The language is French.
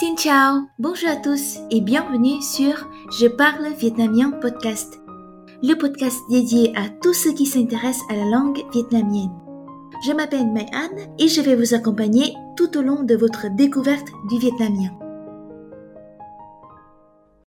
Xin chào, bonjour à tous et bienvenue sur Je parle vietnamien podcast, le podcast dédié à tous ceux qui s'intéressent à la langue vietnamienne. Je m'appelle Mai An et je vais vous accompagner tout au long de votre découverte du vietnamien.